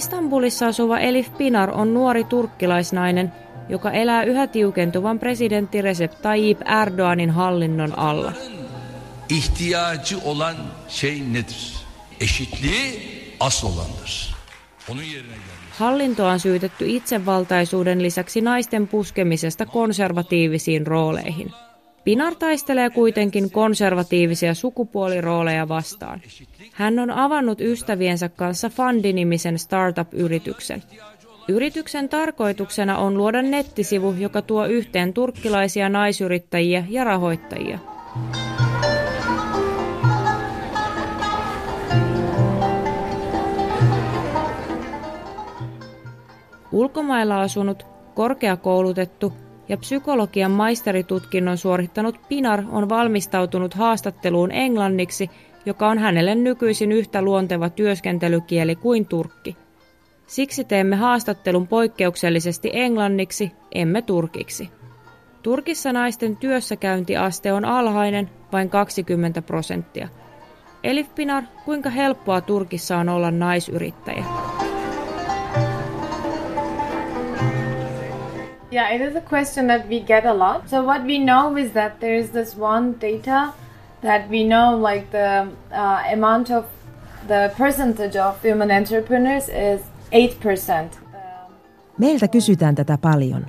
Istanbulissa asuva Elif Pinar on nuori turkkilaisnainen, joka elää yhä tiukentuvan presidentti Recep Tayyip Erdoganin hallinnon alla. İhtiyacı olan şey nedir? Eşitliği asıl olandır. Onun yerine gelmesi. Hallintoa on syytetty itsevaltaisuuden lisäksi naisten puskemisesta konservatiivisiin rooleihin. Pinar taistelee kuitenkin konservatiivisia sukupuolirooleja vastaan. Hän on avannut ystäviensä kanssa Fundi-nimisen startup-yrityksen. Yrityksen tarkoituksena on luoda nettisivu, joka tuo yhteen turkkilaisia naisyrittäjiä ja rahoittajia. Ulkomailla asunut, korkeakoulutettu ja psykologian maisteritutkinnon suorittanut Pinar on valmistautunut haastatteluun englanniksi, joka on hänelle nykyisin yhtä luonteva työskentelykieli kuin turkki. Siksi teemme haastattelun poikkeuksellisesti englanniksi, emme turkiksi. Turkissa naisten työssäkäyntiaste on alhainen, vain 20 prosenttia. Elif Pinar, kuinka helppoa Turkissa on olla naisyrittäjä? Yeah, it is a question that we get a lot. So what we know is that there is this one data that we know like the uh, amount of the percentage of women entrepreneurs is 8%. Meiltä kysytään tätä paljon.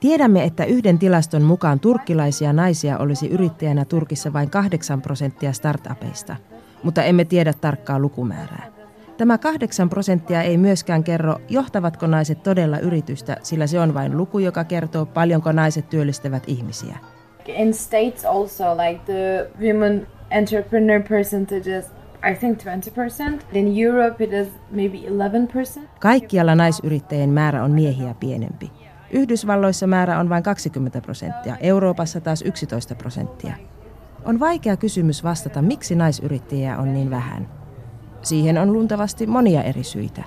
Tiedämme, että yhden tilaston mukaan turkkilaisia naisia olisi yrittäjänä Turkissa vain 8 prosenttia startupeista, mutta emme tiedä tarkkaa lukumäärää. Tämä 8 prosenttia ei myöskään kerro, johtavatko naiset todella yritystä, sillä se on vain luku, joka kertoo, paljonko naiset työllistävät ihmisiä. In states also like the women entrepreneur percentage is I think 20%. In Europe it is maybe 11%. Kaikkialla naisyrittäjien määrä on miehiä pienempi. Yhdysvalloissa määrä on vain 20 prosenttia, Euroopassa taas 11 prosenttia. On vaikea kysymys vastata, miksi naisyrittäjiä on niin vähän. Siihen on luultavasti monia eri syitä.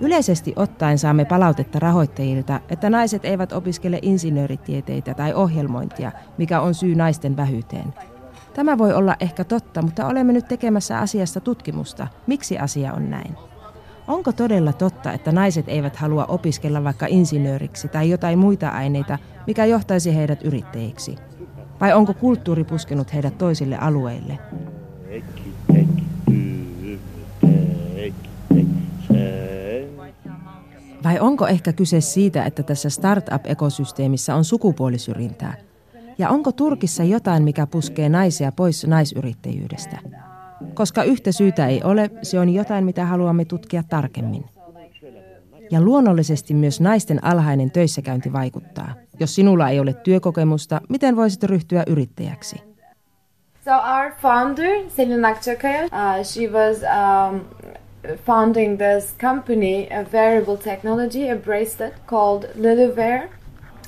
Yleisesti ottaen saamme palautetta rahoittajilta, että naiset eivät opiskele insinööritieteitä tai ohjelmointia, mikä on syy naisten vähyyteen. Tämä voi olla ehkä totta, mutta olemme nyt tekemässä asiasta tutkimusta. Miksi asia on näin? Onko todella totta, että naiset eivät halua opiskella vaikka insinööriksi tai jotain muita aineita, mikä johtaisi heidät yrittäjiksi? Vai onko kulttuuri puskenut heidät toisille alueille? Vai onko ehkä kyse siitä, että tässä startup-ekosysteemissä on sukupuolisyrjintää? Ja onko Turkissa jotain, mikä puskee naisia pois naisyrittäjyydestä? Koska yhtä syytä ei ole, se on jotain, mitä haluamme tutkia tarkemmin. Ja luonnollisesti myös naisten alhainen töissäkäynti vaikuttaa. Jos sinulla ei ole työkokemusta, miten voisit ryhtyä yrittäjäksi? So our founder, Selin Akçakaya, uh, she was um, founding this company, a wearable technology, a bracelet called Liliwear.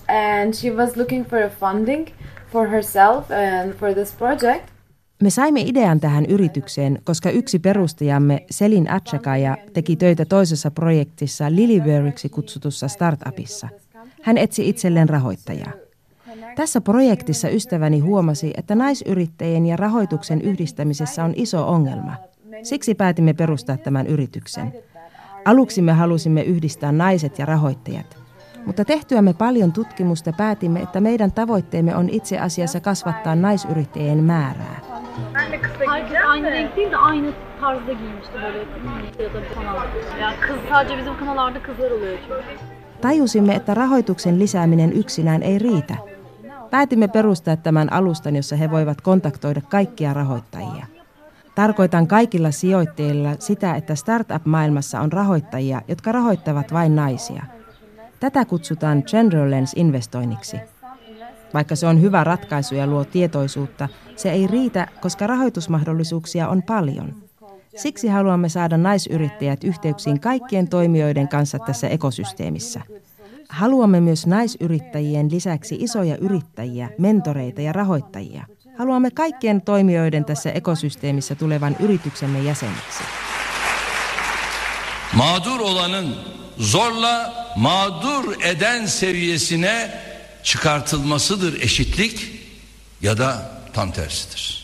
And she was looking for a funding for herself and for this project. Me saimme idean tähän yritykseen, koska yksi perustajamme Selin Atchakaya teki töitä toisessa projektissa Liliweariksi kutsutussa startupissa. Hän etsi itselleen rahoittajaa. Tässä projektissa ystäväni huomasi, että naisyrittäjien ja rahoituksen yhdistämisessä on iso ongelma. Siksi päätimme perustaa tämän yrityksen. Aluksi me halusimme yhdistää naiset ja rahoittajat. Mutta tehtyämme paljon tutkimusta päätimme, että meidän tavoitteemme on itse asiassa kasvattaa naisyrittäjien määrää. Tajusimme, että rahoituksen lisääminen yksinään ei riitä. Päätimme perustaa tämän alustan, jossa he voivat kontaktoida kaikkia rahoittajia. Tarkoitan kaikilla sijoittajilla sitä, että startup-maailmassa on rahoittajia, jotka rahoittavat vain naisia. Tätä kutsutaan gender lens investoinniksi. Vaikka se on hyvä ratkaisu ja luo tietoisuutta, se ei riitä, koska rahoitusmahdollisuuksia on paljon. Siksi haluamme saada naisyrittäjät yhteyksiin kaikkien toimijoiden kanssa tässä ekosysteemissä. Haluamme myös naisyrittäjien lisäksi isoja yrittäjiä, mentoreita ja rahoittajia. Haluamme kaikkien toimijoiden tässä ekosysteemissä tulevan yrityksemme jäseniksi. Mağdur olanın zorla mağdur eden seviyesine çıkartılmasıdır eşitlik ya da tam tersidir.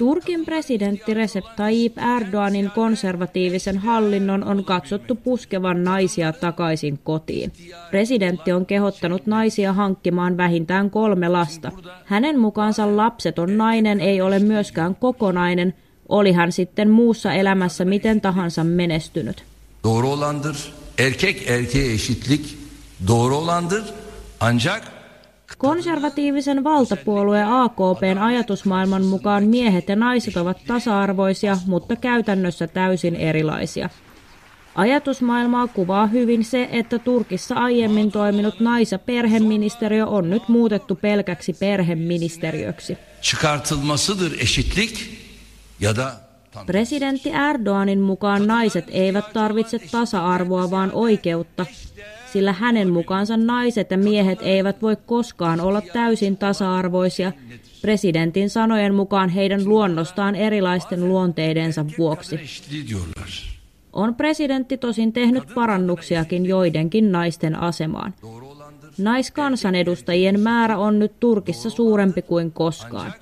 Turkin presidentti Recep Tayyip Erdoganin konservatiivisen hallinnon on katsottu puskevan naisia takaisin kotiin. Presidentti on kehottanut naisia hankkimaan vähintään kolme lasta. Hänen mukaansa lapseton nainen ei ole myöskään kokonainen, oli hän sitten muussa elämässä miten tahansa menestynyt. Doğru olandır. Erkek erkeğe eşitlik doğru olandır. Ancak Konservatiivisen valtapuolueen AKPn ajatusmaailman mukaan miehet ja naiset ovat tasa-arvoisia, mutta käytännössä täysin erilaisia. Ajatusmaailmaa kuvaa hyvin se, että Turkissa aiemmin toiminut nais- ja perheministeriö on nyt muutettu pelkäksi perheministeriöksi. Presidentti Erdoganin mukaan naiset eivät tarvitse tasa-arvoa, vaan oikeutta, sillä hänen mukaansa naiset ja miehet eivät voi koskaan olla täysin tasa-arvoisia, presidentin sanojen mukaan heidän luonnostaan erilaisten luonteidensa vuoksi. On presidentti tosin tehnyt parannuksiakin joidenkin naisten asemaan. Naiskansanedustajien määrä on nyt Turkissa suurempi kuin koskaan.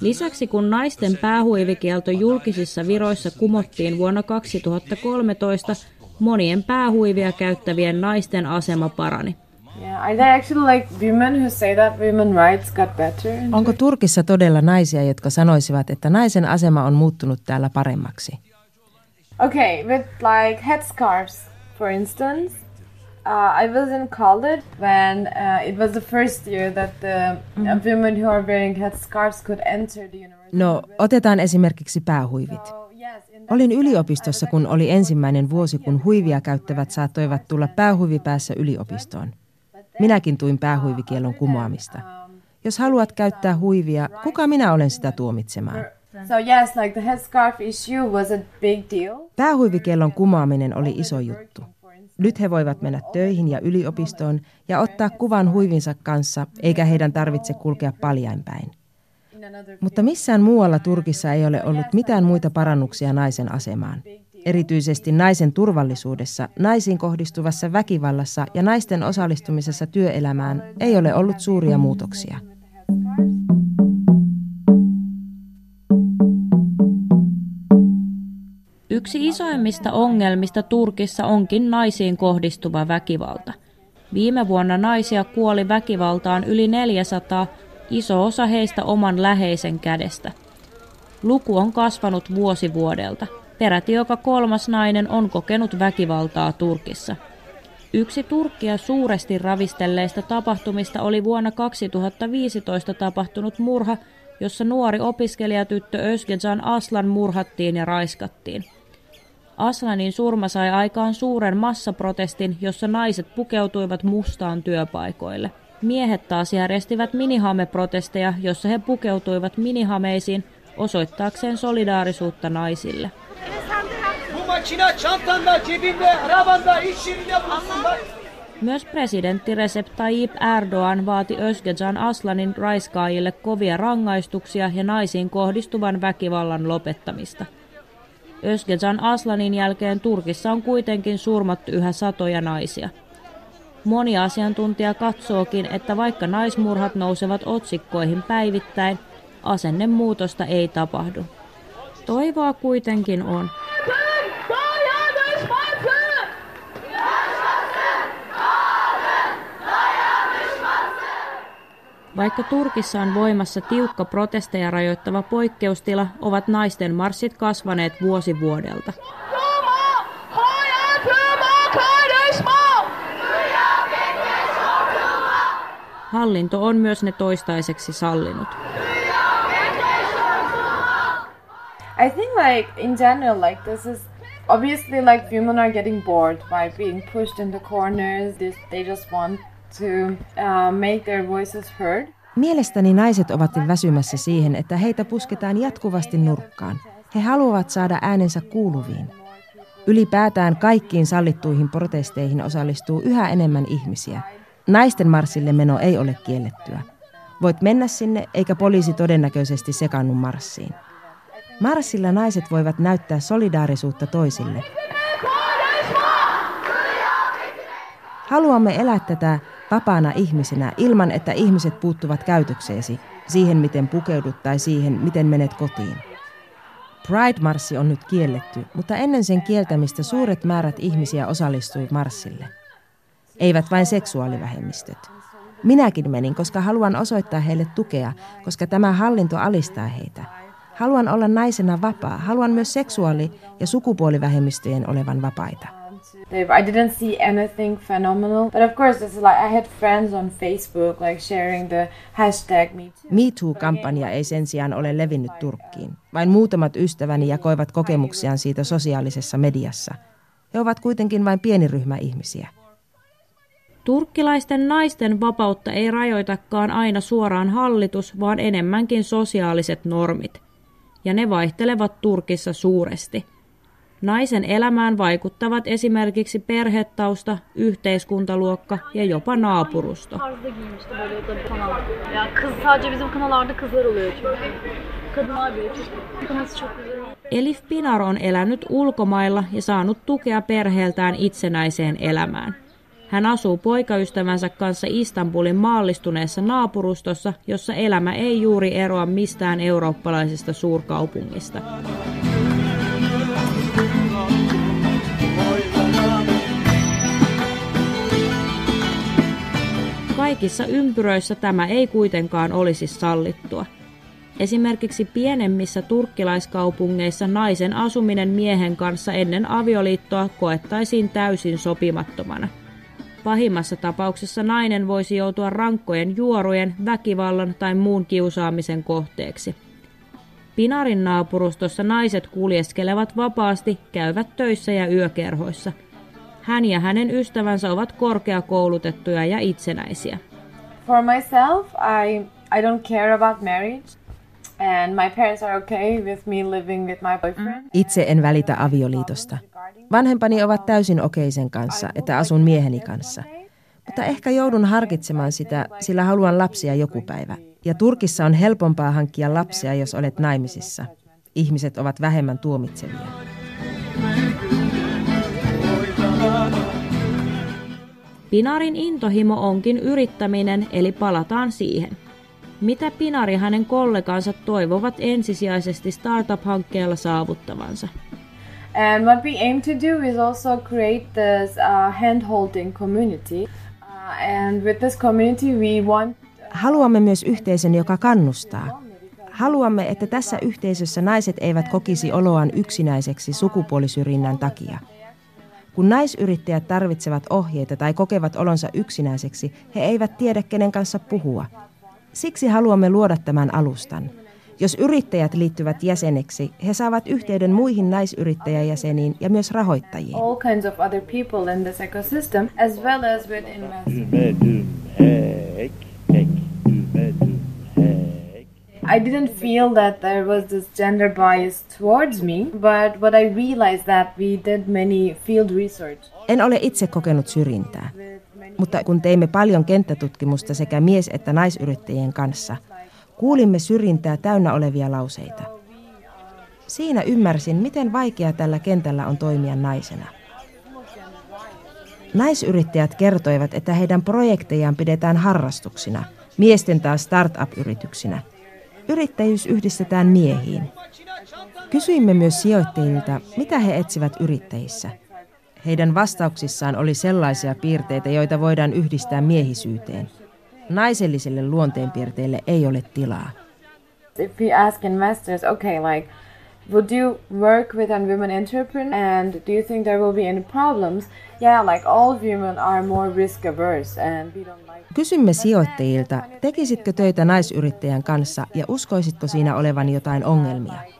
Lisäksi kun naisten päähuivikielto julkisissa viroissa kumottiin vuonna 2013, monien päähuivia käyttävien naisten asema parani. Yeah, are there actually like women who say that women rights got better? Onko Turkissa todella naisia, jotka sanoisivat, että naisen asema on muuttunut täällä paremmaksi? Okay, with like headscarves, for instance. Uh, I was in college when uh, it was the first year that the uh, women who are wearing headscarves could enter the university. No, otetaan esimerkiksi päähuivit. Olin yliopistossa, kun oli ensimmäinen vuosi, kun huivia käyttävät saattoivat tulla päähuivipäässä yliopistoon. Minäkin tuin päähuivikielon kumoamista. Jos haluat käyttää huivia, kuka minä olen sitä tuomitsemaan? So yes, like the headscarf issue was a big deal. Päähuivikiellon kumoaminen oli iso juttu. Nyt he voivat mennä töihin ja yliopistoon ja ottaa kuvan huivinsa kanssa, eikä heidän tarvitse kulkea paljainpäin. Mutta missään muualla Turkissa ei ole ollut mitään muita parannuksia naisen asemaan. Erityisesti naisen turvallisuudessa, naisiin kohdistuvassa väkivallassa ja naisten osallistumisessa työelämään ei ole ollut suuria muutoksia. Yksi isoimmista ongelmista Turkissa onkin naisiin kohdistuva väkivalta. Viime vuonna naisia kuoli väkivaltaan yli 400, iso osa heistä oman läheisen kädestä. Luku on kasvanut vuosi vuodelta. Peräti joka kolmas nainen on kokenut väkivaltaa Turkissa. Yksi Turkkia suuresti ravistelleista tapahtumista oli vuonna 2015 tapahtunut murha, jossa nuori opiskelijatyttö Özgecan Aslan murhattiin ja raiskattiin. Aslanin surma sai aikaan suuren massaprotestin, jossa naiset pukeutuivat mustaan työpaikoille. Miehet taas järjestivät minihameprotesteja, jossa he pukeutuivat minihameisiin osoittaakseen solidaarisuutta naisille. Myös presidentti Recep Tayyip Erdogan vaati Özgecan Aslanin raiskaajille kovia rangaistuksia ja naisiin kohdistuvan väkivallan lopettamista. Özgecan Aslanin jälkeen Turkissa on kuitenkin surmattu yhä satoja naisia. Moni asiantuntija katsookin, että vaikka naismurhat nousevat otsikkoihin päivittäin, asennemuutosta ei tapahdu. Toivoa kuitenkin on. Vaikka Turkissa on voimassa tiukka protesteja rajoittava poikkeustila, ovat naisten marssit kasvaneet vuosi vuodelta. Hallinto on myös ne toistaiseksi sallinut. I think like in general, like this is obviously like women are getting bored by being pushed into corners. They just want to uh, make their voices heard. Mielestäni naiset ovat väsymässä siihen, että heitä pusketaan jatkuvasti nurkkaan. He haluavat saada äänensä kuuluviin. Ylipäätään kaikkiin sallittuihin protesteihin osallistuu yhä enemmän ihmisiä. Naisten marssille meno ei ole kiellettyä. Voit mennä sinne, eikä poliisi todennäköisesti sekannu marssiin. Marssilla naiset voivat näyttää solidaarisuutta toisille. Haluamme elää tätä vapaana ihmisenä ilman, että ihmiset puuttuvat käytökseesi, siihen miten pukeudut tai siihen miten menet kotiin. Pride-marssi on nyt kielletty, mutta ennen sen kieltämistä suuret määrät ihmisiä osallistui marssille. Eivät vain seksuaalivähemmistöt. Minäkin menin, koska haluan osoittaa heille tukea, koska tämä hallinto alistaa heitä. Haluan olla naisena vapaa. Haluan myös seksuaali- ja sukupuolivähemmistöjen olevan vapaita. I didn't see anything phenomenal, but of course, it's like I had friends on Facebook like sharing the hashtag MeToo. MeToo-kampanja ei sen sijaan ole levinnyt Turkkiin. Vain muutamat ystäväni jakoivat kokemuksiaan siitä sosiaalisessa mediassa. He ovat kuitenkin vain pieni ryhmä ihmisiä. Turkkilaisten naisten vapautta ei rajoitakaan aina suoraan hallitus, vaan enemmänkin sosiaaliset normit. Ja ne vaihtelevat Turkissa suuresti – Naisen elämään vaikuttavat esimerkiksi perhetausta, yhteiskuntaluokka ja jopa naapurusto. Elif Pinar on elänyt ulkomailla ja saanut tukea perheeltään itsenäiseen elämään. Hän asuu poikaystävänsä kanssa Istanbulin maallistuneessa naapurustossa, jossa elämä ei juuri eroa mistään eurooppalaisesta suurkaupungista. Kaikissa ympyröissä tämä ei kuitenkaan olisi sallittua. Esimerkiksi pienemmissä turkkilaiskaupungeissa naisen asuminen miehen kanssa ennen avioliittoa koettaisiin täysin sopimattomana. Pahimmassa tapauksessa nainen voisi joutua rankkojen juorujen, väkivallan tai muun kiusaamisen kohteeksi. Pinarin naapurustossa naiset kuljeskelevat vapaasti, käyvät töissä ja yökerhoissa – hän ja hänen ystävänsä ovat korkeakoulutettuja ja itsenäisiä. For myself, I, I don't care about marriage. And my parents are okay with me living with my boyfriend. Itse en välitä avioliitosta. Vanhempani ovat täysin okei sen kanssa, että asun mieheni kanssa. Mutta ehkä joudun harkitsemaan sitä, sillä haluan lapsia joku päivä. Ja Turkissa on helpompaa hankkia lapsia, jos olet naimisissa. Ihmiset ovat vähemmän tuomitsevia. Pinarin intohimo onkin yrittäminen, eli palataan siihen. Mitä Pinari hänen kollegansa toivovat ensisijaisesti startup-hankkeella saavuttavansa? And what we aim to do is also create this uh, hand-holding community. Uh, and with this community we want... Haluamme myös yhteisön, joka kannustaa. Haluamme, että tässä yhteisössä naiset eivät kokisi oloaan yksinäiseksi sukupuolisyrjinnän takia – kun naisyrittäjät tarvitsevat ohjeita tai kokevat olonsa yksinäiseksi, he eivät tiedä kenen kanssa puhua. Siksi haluamme luoda tämän alustan. Jos yrittäjät liittyvät jäseneksi, he saavat yhteyden muihin naisyrittäjäjäseniin ja myös rahoittajiin. All kinds of other people in this ecosystem, as well as with. I didn't feel that there was this gender bias towards me, but what I realized that we did many field research. En ole itse kokenut syrjintää, mutta kun teimme paljon kenttätutkimusta sekä mies- että naisyrittäjien kanssa, kuulimme syrjintää täynnä olevia lauseita. Siinä ymmärsin, miten vaikea tällä kentällä on toimia naisena. Naisyrittäjät kertoivat, että heidän projektejaan pidetään harrastuksina, miesten taas startup-yrityksinä – Yrittäjyys yhdistetään miehiin. Kysyimme myös sijoittajilta, mitä he etsivät yrittäjissä. Heidän vastauksissaan oli sellaisia piirteitä, joita voidaan yhdistää miehisyyteen. Naiselliselle luonteenpiirteille ei ole tilaa. If we ask investors, okay, like, would you work with a women entrepreneur and do you think there will be any problems? Yeah, like all women are more risk averse and we don't Kysymme sijoittajilta, tekisitkö töitä naisyrittäjän kanssa ja uskoisitko siinä olevan jotain ongelmia?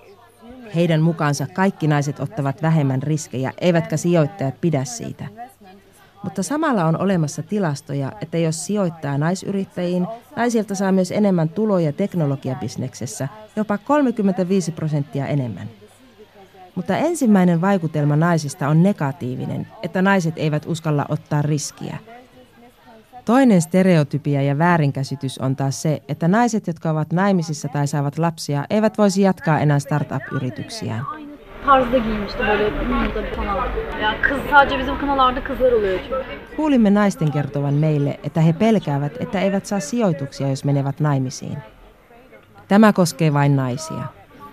Heidän mukaansa kaikki naiset ottavat vähemmän riskejä, eivätkä sijoittajat pidä siitä. Mutta samalla on olemassa tilastoja, että jos sijoittaa naisyrittäjiin, naisilta saa myös enemmän tuloja teknologiabisneksessä, jopa 35 prosenttia enemmän. Mutta ensimmäinen vaikutelma naisista on negatiivinen, että naiset eivät uskalla ottaa riskiä – Toinen stereotypia ja väärinkäsitys on taas se, että naiset, jotka ovat naimisissa tai saavat lapsia, eivät voisi jatkaa enää startup-yrityksiään. Kuulimme naisten kertovan meille, että he pelkäävät, että eivät saa sijoituksia, jos menevät naimisiin. Tämä koskee vain naisia.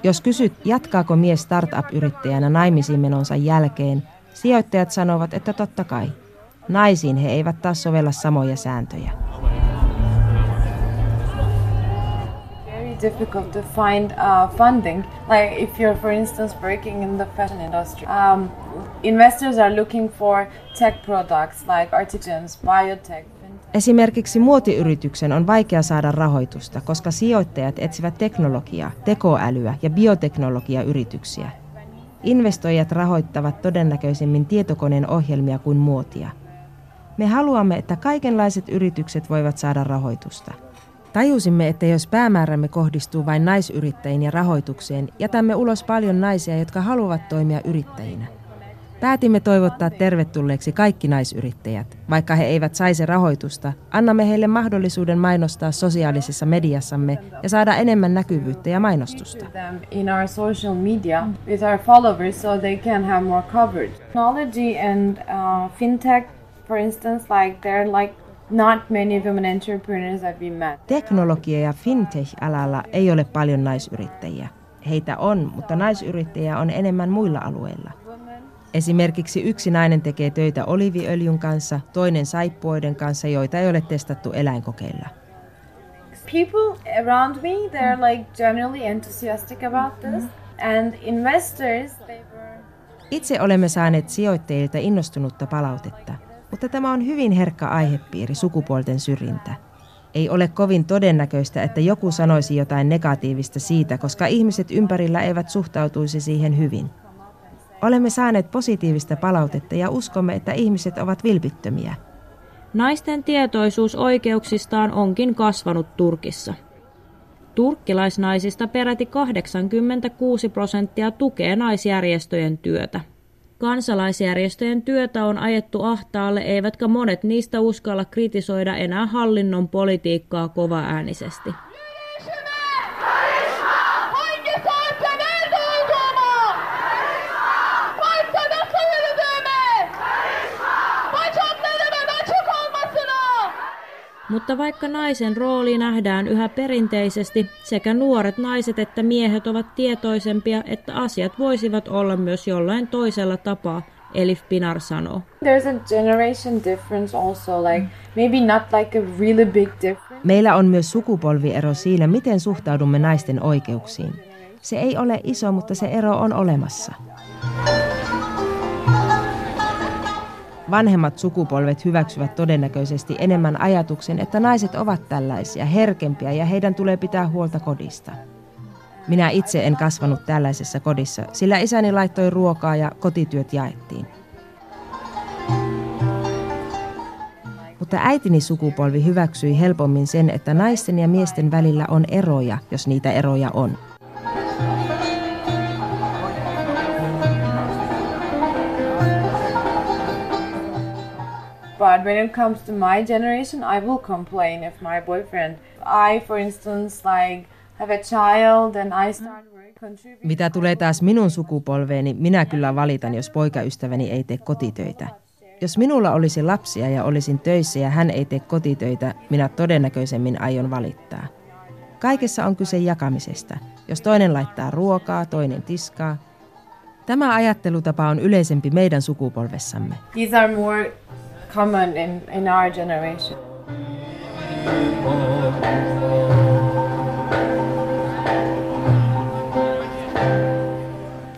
Jos kysyt, jatkaako mies startup-yrittäjänä naimisiin menonsa jälkeen, sijoittajat sanovat, että totta kai. Naisiin he eivät taas sovella samoja sääntöjä. Very difficult to find uh, funding. Like if you're, for instance, working in the fashion industry, um, investors are looking for tech products like artisans, biotech. Esimerkiksi muotiyrityksen on vaikea saada rahoitusta, koska sijoittajat etsivät teknologiaa, tekoälyä ja bioteknologiayrityksiä. Investoijat rahoittavat todennäköisemmin tietokoneen ohjelmia kuin muotia. Me haluamme, että kaikenlaiset yritykset voivat saada rahoitusta. Tajusimme, että jos päämäärämme kohdistuu vain naisyrittäjiin ja rahoitukseen, jätämme ulos paljon naisia, jotka haluavat toimia yrittäjinä. Päätimme toivottaa tervetulleeksi kaikki naisyrittäjät. Vaikka he eivät saisi rahoitusta, annamme heille mahdollisuuden mainostaa sosiaalisessa mediassamme ja saada enemmän näkyvyyttä ja mainostusta. Technology and uh, fintech, for instance, like there are like not many women entrepreneurs that we met. Teknologia- ja fintech-alalla ei ole paljon naisyrittäjiä. Heitä on, mutta naisyrittäjiä on enemmän muilla alueilla. Esimerkiksi yksi nainen tekee töitä oliviöljyn kanssa, toinen saippuoiden kanssa, joita ei ole testattu eläinkokeilla. People around me, they're like generally enthusiastic about this, and investors, they were. Itse olemme saaneet sijoittajilta innostunutta palautetta, mutta tämä on hyvin herkkä aihepiiri, sukupuolten syrjintä. Ei ole kovin todennäköistä, että joku sanoisi jotain negatiivista siitä, koska ihmiset ympärillä eivät suhtautuisi siihen hyvin. Olemme saaneet positiivista palautetta ja uskomme, että ihmiset ovat vilpittömiä. Naisten tietoisuus oikeuksistaan onkin kasvanut Turkissa. Turkkilaisnaisista peräti 86 prosenttia tukee naisjärjestöjen työtä. Kansalaisjärjestöjen työtä on ajettu ahtaalle, eivätkä monet niistä uskalla kritisoida enää hallinnon politiikkaa kovaäänisesti. Mutta vaikka naisen rooli nähdään yhä perinteisesti, sekä nuoret naiset että miehet ovat tietoisempia, että asiat voisivat olla myös jollain toisella tapaa, Elif Pinar sanoo. There's a generation difference also, like maybe not like a really big difference. Meillä on myös sukupolviero siinä, miten suhtaudumme naisten oikeuksiin. Se ei ole iso, mutta se ero on olemassa. Vanhemmat sukupolvet hyväksyvät todennäköisesti enemmän ajatuksen, että naiset ovat tällaisia, herkempiä ja heidän tulee pitää huolta kodista. Minä itse en kasvanut tällaisessa kodissa, sillä isäni laittoi ruokaa ja kotityöt jaettiin. Mutta äitini sukupolvi hyväksyi helpommin sen, että naisten ja miesten välillä on eroja, jos niitä eroja on. But when it comes to my generation, I will complain if my boyfriend, I, for instance, like have a child and I start contributing. Mitä tulee taas minun sukupolveeni, minä kyllä valitan, jos poikaystäväni ei tee kotitöitä. Jos minulla olisi lapsia ja olisin töissä ja hän ei tee kotitöitä, minä todennäköisemmin aion valittaa. Kaikessa on kyse jakamisesta. Jos toinen laittaa ruokaa, toinen tiskaa. Tämä ajattelutapa on yleisempi meidän sukupolvessamme. These are more common in, in our generation. Oh, oh, oh,